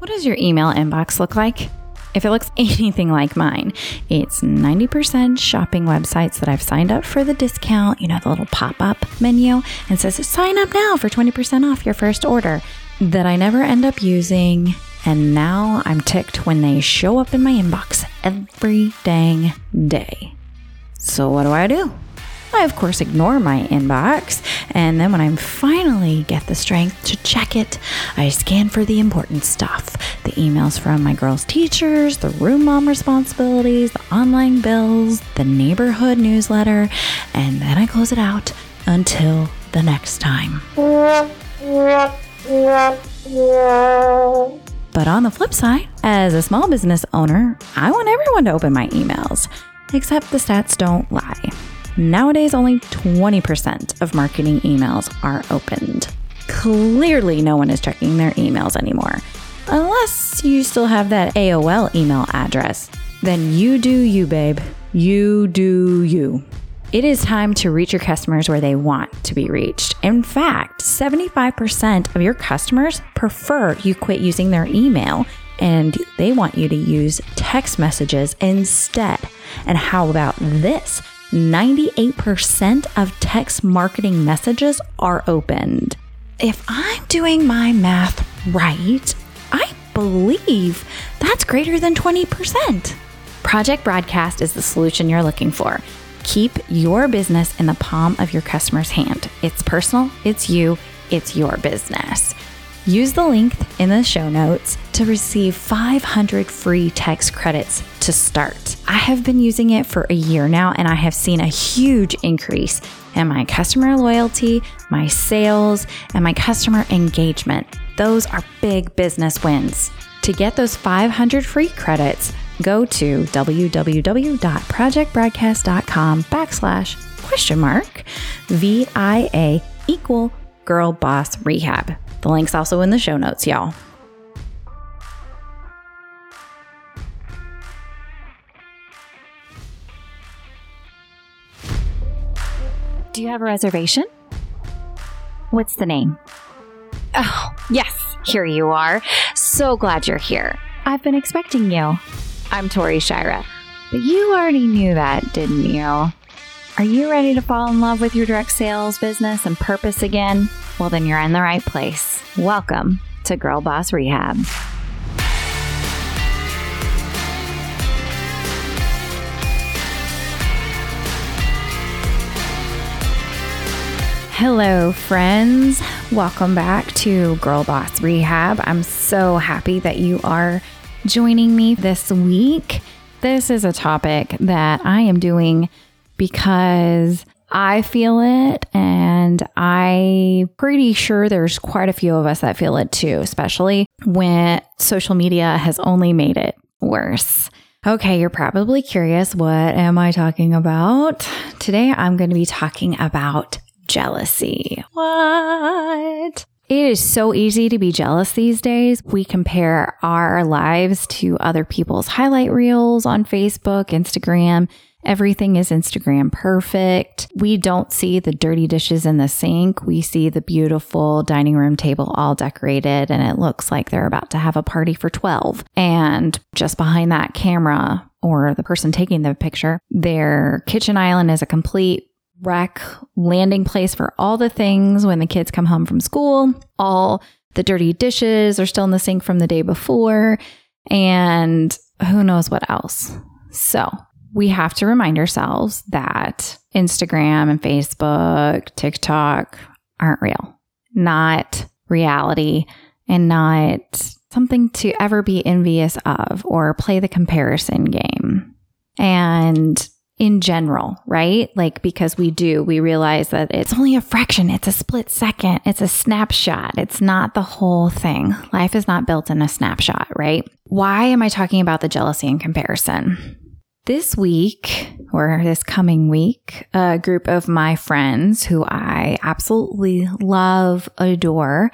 What does your email inbox look like? If it looks anything like mine, it's 90% shopping websites that I've signed up for the discount, you know, the little pop up menu, and says sign up now for 20% off your first order that I never end up using. And now I'm ticked when they show up in my inbox every dang day. So, what do I do? I, of course, ignore my inbox, and then when I finally get the strength to check it, I scan for the important stuff the emails from my girls' teachers, the room mom responsibilities, the online bills, the neighborhood newsletter, and then I close it out until the next time. But on the flip side, as a small business owner, I want everyone to open my emails, except the stats don't lie. Nowadays, only 20% of marketing emails are opened. Clearly, no one is checking their emails anymore. Unless you still have that AOL email address. Then you do you, babe. You do you. It is time to reach your customers where they want to be reached. In fact, 75% of your customers prefer you quit using their email and they want you to use text messages instead. And how about this? 98% of text marketing messages are opened. If I'm doing my math right, I believe that's greater than 20%. Project Broadcast is the solution you're looking for. Keep your business in the palm of your customer's hand. It's personal, it's you, it's your business. Use the link in the show notes to receive 500 free text credits to start. I have been using it for a year now and I have seen a huge increase in my customer loyalty, my sales, and my customer engagement. Those are big business wins. To get those 500 free credits, go to www.projectbroadcast.com backslash question mark VIA equal girl boss rehab. The link's also in the show notes, y'all. Do you have a reservation? What's the name? Oh, yes, here you are. So glad you're here. I've been expecting you. I'm Tori Shira. But you already knew that, didn't you? Are you ready to fall in love with your direct sales business and purpose again? Well, then you're in the right place. Welcome to Girl Boss Rehab. Hello, friends. Welcome back to Girl Boss Rehab. I'm so happy that you are joining me this week. This is a topic that I am doing because I feel it, and I'm pretty sure there's quite a few of us that feel it too, especially when social media has only made it worse. Okay, you're probably curious what am I talking about? Today I'm going to be talking about jealousy. What? It is so easy to be jealous these days. We compare our lives to other people's highlight reels on Facebook, Instagram. Everything is Instagram perfect. We don't see the dirty dishes in the sink. We see the beautiful dining room table all decorated and it looks like they're about to have a party for 12. And just behind that camera or the person taking the picture, their kitchen island is a complete wreck landing place for all the things when the kids come home from school. All the dirty dishes are still in the sink from the day before, and who knows what else. So, we have to remind ourselves that Instagram and Facebook, TikTok aren't real, not reality, and not something to ever be envious of or play the comparison game. And in general, right? Like, because we do, we realize that it's only a fraction, it's a split second, it's a snapshot, it's not the whole thing. Life is not built in a snapshot, right? Why am I talking about the jealousy and comparison? This week, or this coming week, a group of my friends who I absolutely love, adore,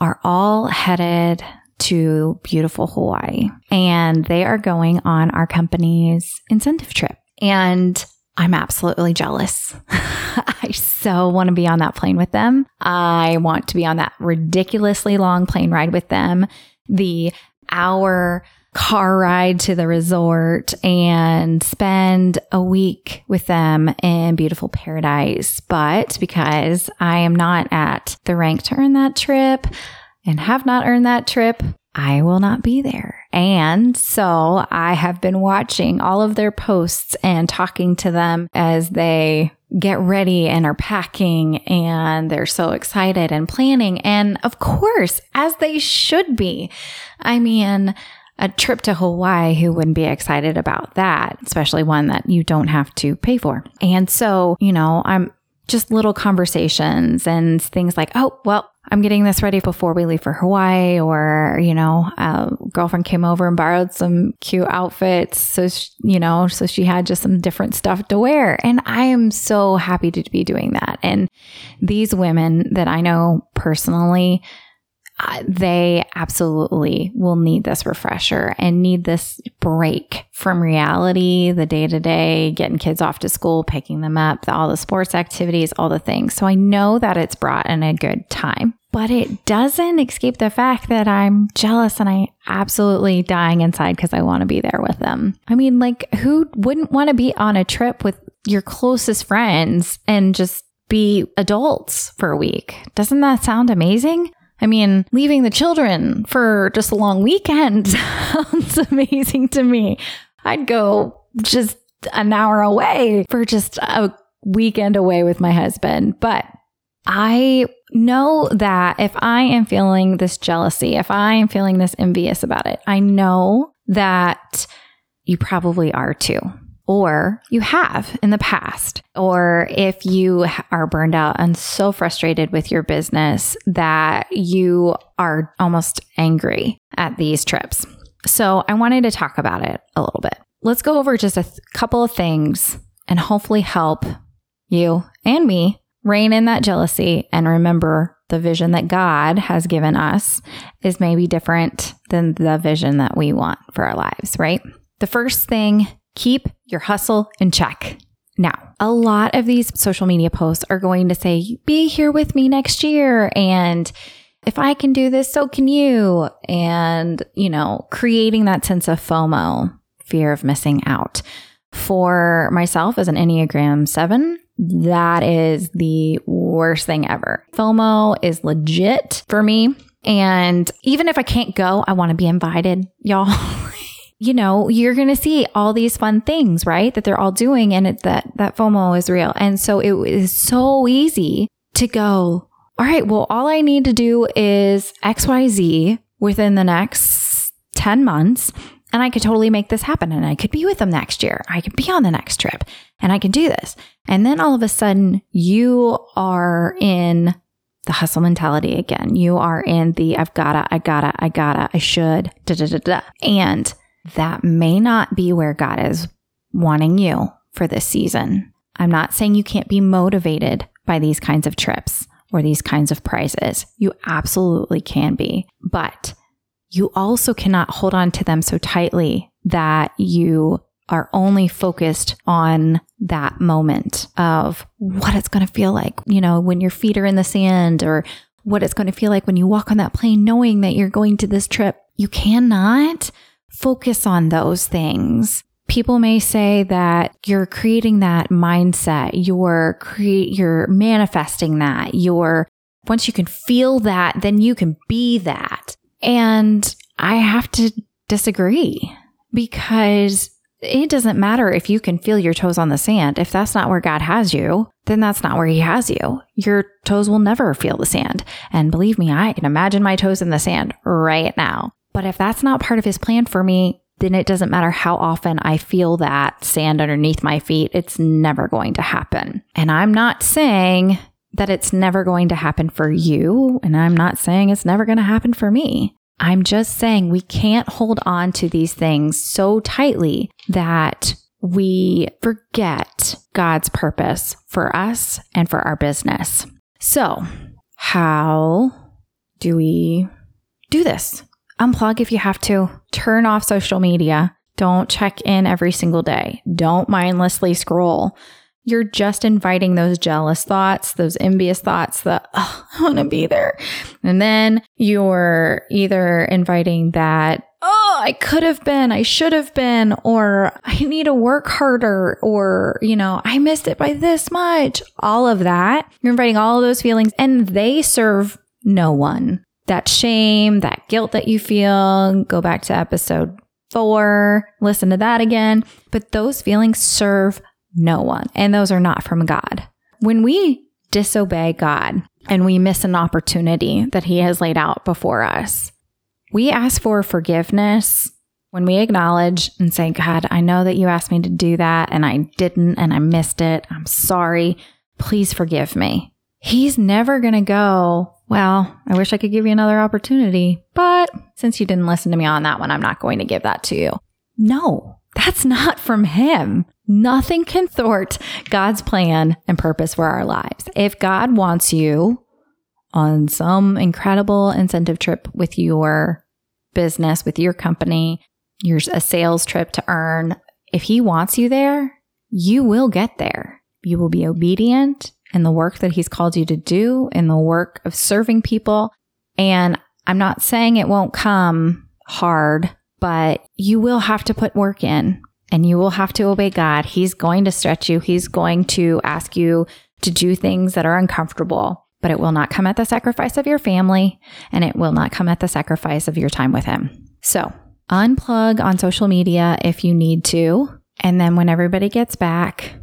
are all headed to beautiful Hawaii. And they are going on our company's incentive trip. And I'm absolutely jealous. I so want to be on that plane with them. I want to be on that ridiculously long plane ride with them. The hour car ride to the resort and spend a week with them in beautiful paradise. But because I am not at the rank to earn that trip and have not earned that trip, I will not be there. And so I have been watching all of their posts and talking to them as they get ready and are packing and they're so excited and planning. And of course, as they should be. I mean, a trip to Hawaii, who wouldn't be excited about that, especially one that you don't have to pay for. And so, you know, I'm just little conversations and things like, oh, well, I'm getting this ready before we leave for Hawaii, or, you know, a girlfriend came over and borrowed some cute outfits. So, she, you know, so she had just some different stuff to wear. And I am so happy to be doing that. And these women that I know personally, they absolutely will need this refresher and need this break from reality, the day to day, getting kids off to school, picking them up, all the sports activities, all the things. So I know that it's brought in a good time, but it doesn't escape the fact that I'm jealous and I absolutely dying inside because I want to be there with them. I mean, like, who wouldn't want to be on a trip with your closest friends and just be adults for a week? Doesn't that sound amazing? I mean, leaving the children for just a long weekend sounds amazing to me. I'd go just an hour away for just a weekend away with my husband. But I know that if I am feeling this jealousy, if I am feeling this envious about it, I know that you probably are too or you have in the past, or if you are burned out and so frustrated with your business that you are almost angry at these trips. So I wanted to talk about it a little bit. Let's go over just a th- couple of things and hopefully help you and me rein in that jealousy and remember the vision that God has given us is maybe different than the vision that we want for our lives, right? The first thing Keep your hustle in check. Now, a lot of these social media posts are going to say, be here with me next year. And if I can do this, so can you. And, you know, creating that sense of FOMO, fear of missing out. For myself as an Enneagram 7, that is the worst thing ever. FOMO is legit for me. And even if I can't go, I want to be invited, y'all. you know, you're going to see all these fun things, right? That they're all doing and it, that, that FOMO is real. And so it is so easy to go, all right, well, all I need to do is XYZ within the next 10 months and I could totally make this happen and I could be with them next year. I could be on the next trip and I can do this. And then all of a sudden you are in the hustle mentality again. You are in the I've gotta, I gotta, I gotta, I should, da da da da. And that may not be where God is wanting you for this season. I'm not saying you can't be motivated by these kinds of trips or these kinds of prizes. You absolutely can be, but you also cannot hold on to them so tightly that you are only focused on that moment of what it's going to feel like, you know, when your feet are in the sand or what it's going to feel like when you walk on that plane knowing that you're going to this trip. You cannot focus on those things. People may say that you're creating that mindset, you're create you're manifesting that. You're once you can feel that, then you can be that. And I have to disagree because it doesn't matter if you can feel your toes on the sand. If that's not where God has you, then that's not where He has you. Your toes will never feel the sand. And believe me, I can imagine my toes in the sand right now. But if that's not part of his plan for me, then it doesn't matter how often I feel that sand underneath my feet. It's never going to happen. And I'm not saying that it's never going to happen for you. And I'm not saying it's never going to happen for me. I'm just saying we can't hold on to these things so tightly that we forget God's purpose for us and for our business. So, how do we do this? Unplug if you have to. Turn off social media. Don't check in every single day. Don't mindlessly scroll. You're just inviting those jealous thoughts, those envious thoughts that, oh, I want to be there. And then you're either inviting that, oh, I could have been, I should have been, or I need to work harder, or, you know, I missed it by this much. All of that. You're inviting all of those feelings and they serve no one. That shame, that guilt that you feel, go back to episode four, listen to that again. But those feelings serve no one, and those are not from God. When we disobey God and we miss an opportunity that He has laid out before us, we ask for forgiveness when we acknowledge and say, God, I know that you asked me to do that and I didn't and I missed it. I'm sorry. Please forgive me. He's never going to go, Well, I wish I could give you another opportunity, but since you didn't listen to me on that one, I'm not going to give that to you. No, that's not from Him. Nothing can thwart God's plan and purpose for our lives. If God wants you on some incredible incentive trip with your business, with your company, your a sales trip to earn, if he wants you there, you will get there. You will be obedient in the work that he's called you to do, in the work of serving people. And I'm not saying it won't come hard, but you will have to put work in and you will have to obey God. He's going to stretch you. He's going to ask you to do things that are uncomfortable but it will not come at the sacrifice of your family and it will not come at the sacrifice of your time with Him. So unplug on social media if you need to. And then when everybody gets back,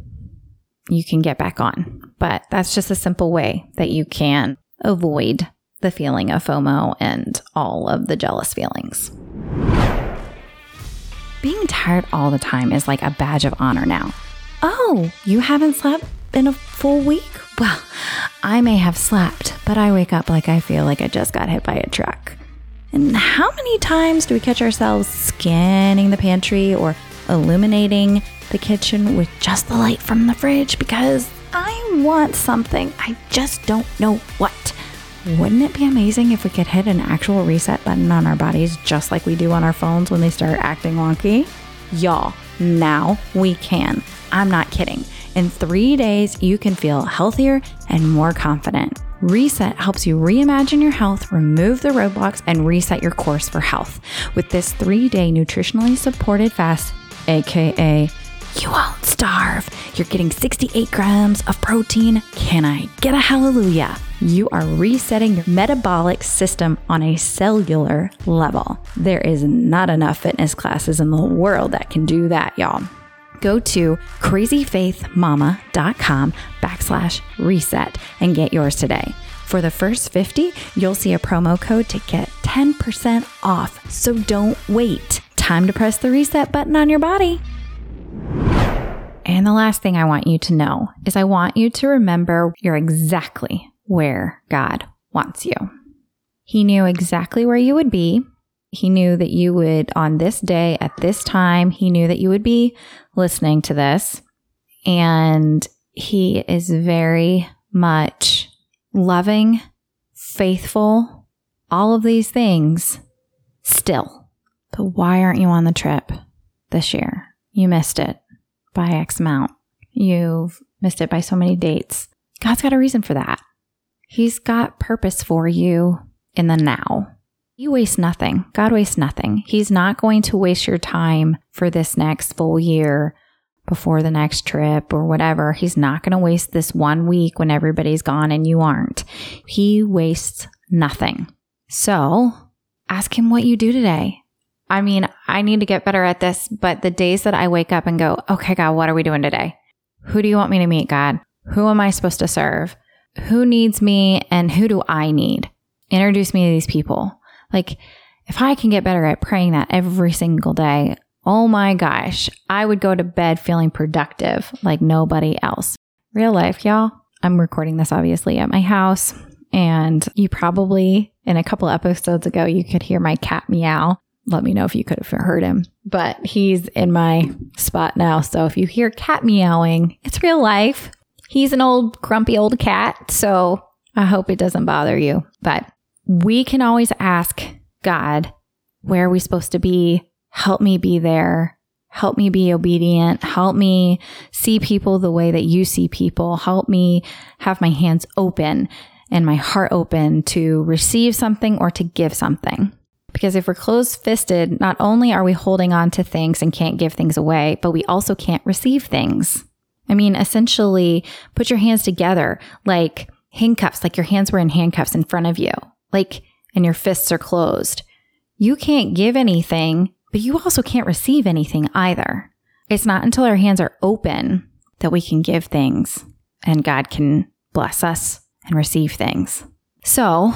you can get back on. But that's just a simple way that you can avoid the feeling of FOMO and all of the jealous feelings. Being tired all the time is like a badge of honor now. Oh, you haven't slept in a full week? Well, I may have slept, but I wake up like I feel like I just got hit by a truck. And how many times do we catch ourselves scanning the pantry or illuminating the kitchen with just the light from the fridge because I want something, I just don't know what? Wouldn't it be amazing if we could hit an actual reset button on our bodies just like we do on our phones when they start acting wonky? Y'all, now we can. I'm not kidding. In three days, you can feel healthier and more confident. Reset helps you reimagine your health, remove the roadblocks, and reset your course for health. With this three day nutritionally supported fast, aka you won't starve. You're getting 68 grams of protein. Can I get a hallelujah? You are resetting your metabolic system on a cellular level. There is not enough fitness classes in the world that can do that, y'all go to crazyfaithmama.com backslash reset and get yours today. For the first 50, you'll see a promo code to get 10% off. So don't wait. Time to press the reset button on your body. And the last thing I want you to know is I want you to remember you're exactly where God wants you. He knew exactly where you would be he knew that you would, on this day, at this time, he knew that you would be listening to this. And he is very much loving, faithful, all of these things still. But why aren't you on the trip this year? You missed it by X amount. You've missed it by so many dates. God's got a reason for that. He's got purpose for you in the now. You waste nothing. God wastes nothing. He's not going to waste your time for this next full year before the next trip or whatever. He's not going to waste this one week when everybody's gone and you aren't. He wastes nothing. So ask him what you do today. I mean, I need to get better at this, but the days that I wake up and go, okay, God, what are we doing today? Who do you want me to meet, God? Who am I supposed to serve? Who needs me and who do I need? Introduce me to these people. Like, if I can get better at praying that every single day, oh my gosh, I would go to bed feeling productive like nobody else. Real life, y'all. I'm recording this obviously at my house, and you probably, in a couple episodes ago, you could hear my cat meow. Let me know if you could have heard him, but he's in my spot now. So if you hear cat meowing, it's real life. He's an old, grumpy old cat. So I hope it doesn't bother you. But we can always ask God, where are we supposed to be? Help me be there. Help me be obedient. Help me see people the way that you see people. Help me have my hands open and my heart open to receive something or to give something. Because if we're closed fisted, not only are we holding on to things and can't give things away, but we also can't receive things. I mean, essentially, put your hands together like handcuffs, like your hands were in handcuffs in front of you, like, and your fists are closed. You can't give anything, but you also can't receive anything either. It's not until our hands are open that we can give things and God can bless us and receive things. So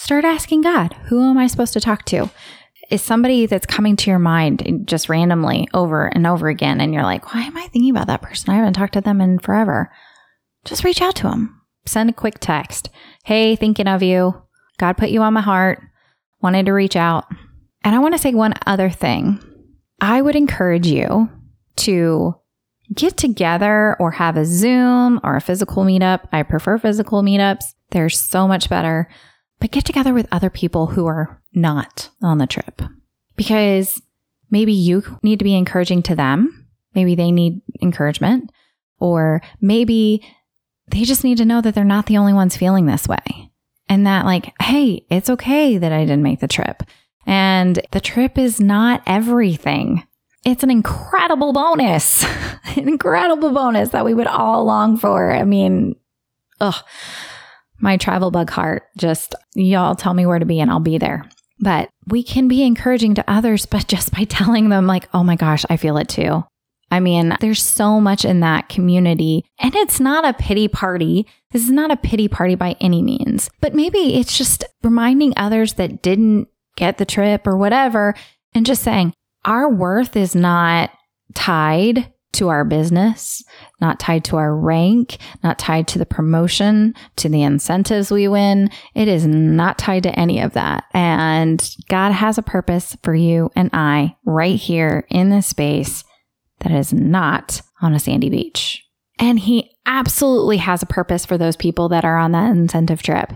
start asking God, who am I supposed to talk to? Is somebody that's coming to your mind just randomly over and over again, and you're like, why am I thinking about that person? I haven't talked to them in forever. Just reach out to them. Send a quick text. Hey, thinking of you. God put you on my heart. Wanted to reach out. And I want to say one other thing. I would encourage you to get together or have a Zoom or a physical meetup. I prefer physical meetups. They're so much better. But get together with other people who are not on the trip because maybe you need to be encouraging to them. Maybe they need encouragement or maybe they just need to know that they're not the only ones feeling this way and that like, Hey, it's okay that I didn't make the trip. And the trip is not everything. It's an incredible bonus, an incredible bonus that we would all long for. I mean, ugh, my travel bug heart just, y'all tell me where to be and I'll be there. But we can be encouraging to others, but just by telling them, like, oh my gosh, I feel it too. I mean, there's so much in that community, and it's not a pity party. This is not a pity party by any means, but maybe it's just reminding others that didn't get the trip or whatever, and just saying, our worth is not tied to our business, not tied to our rank, not tied to the promotion, to the incentives we win. It is not tied to any of that. And God has a purpose for you and I right here in this space that is not on a sandy beach. And He absolutely has a purpose for those people that are on that incentive trip.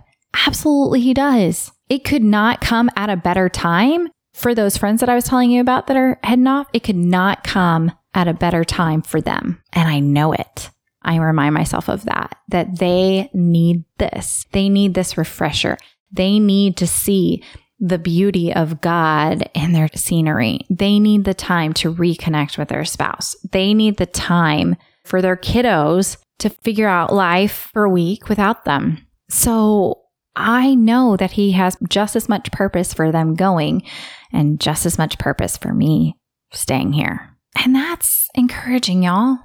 Absolutely, He does. It could not come at a better time for those friends that I was telling you about that are heading off, it could not come at a better time for them. And I know it. I remind myself of that, that they need this. They need this refresher. They need to see the beauty of God in their scenery. They need the time to reconnect with their spouse. They need the time for their kiddos to figure out life for a week without them. So I know that He has just as much purpose for them going and just as much purpose for me staying here. And that's encouraging, y'all,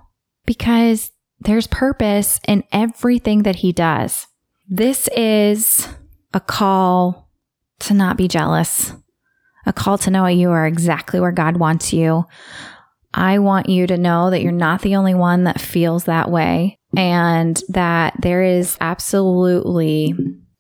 because there's purpose in everything that he does. This is a call to not be jealous, a call to know you are exactly where God wants you. I want you to know that you're not the only one that feels that way and that there is absolutely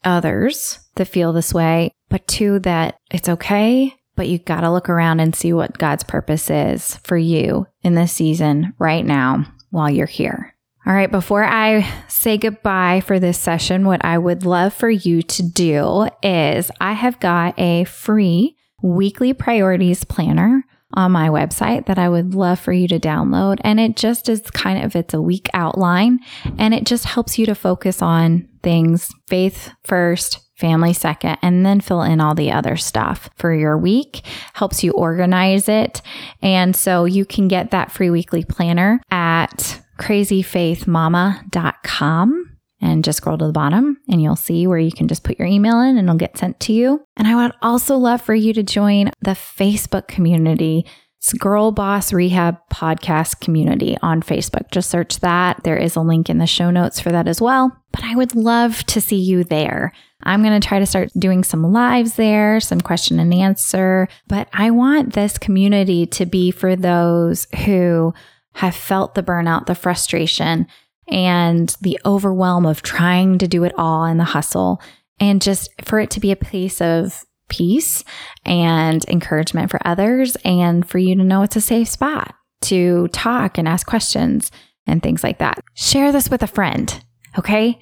others that feel this way, but two, that it's okay but you got to look around and see what God's purpose is for you in this season right now while you're here. All right, before I say goodbye for this session, what I would love for you to do is I have got a free weekly priorities planner on my website that I would love for you to download. And it just is kind of, it's a week outline and it just helps you to focus on things faith first, family second, and then fill in all the other stuff for your week, helps you organize it. And so you can get that free weekly planner at crazyfaithmama.com and just scroll to the bottom and you'll see where you can just put your email in and it'll get sent to you. And I would also love for you to join the Facebook community. It's Girl Boss Rehab Podcast Community on Facebook. Just search that. There is a link in the show notes for that as well. But I would love to see you there. I'm going to try to start doing some lives there, some question and answer. But I want this community to be for those who have felt the burnout, the frustration, and the overwhelm of trying to do it all in the hustle, and just for it to be a place of peace and encouragement for others, and for you to know it's a safe spot to talk and ask questions and things like that. Share this with a friend, okay?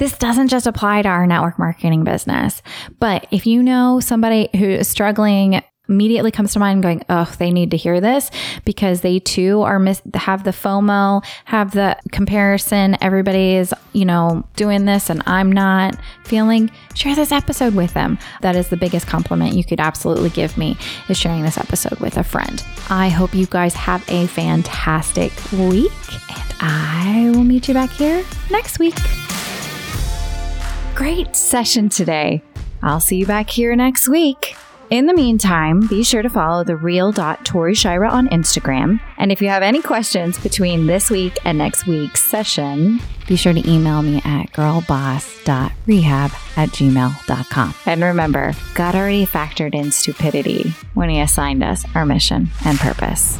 This doesn't just apply to our network marketing business, but if you know somebody who is struggling immediately comes to mind going, oh, they need to hear this because they too are mis- have the FOMO, have the comparison. Everybody is, you know, doing this and I'm not feeling. Share this episode with them. That is the biggest compliment you could absolutely give me is sharing this episode with a friend. I hope you guys have a fantastic week and I will meet you back here next week. Great session today. I'll see you back here next week. In the meantime, be sure to follow the real Tori Shira on Instagram. And if you have any questions between this week and next week's session, be sure to email me at girlboss.rehab at gmail.com. And remember, God already factored in stupidity when He assigned us our mission and purpose.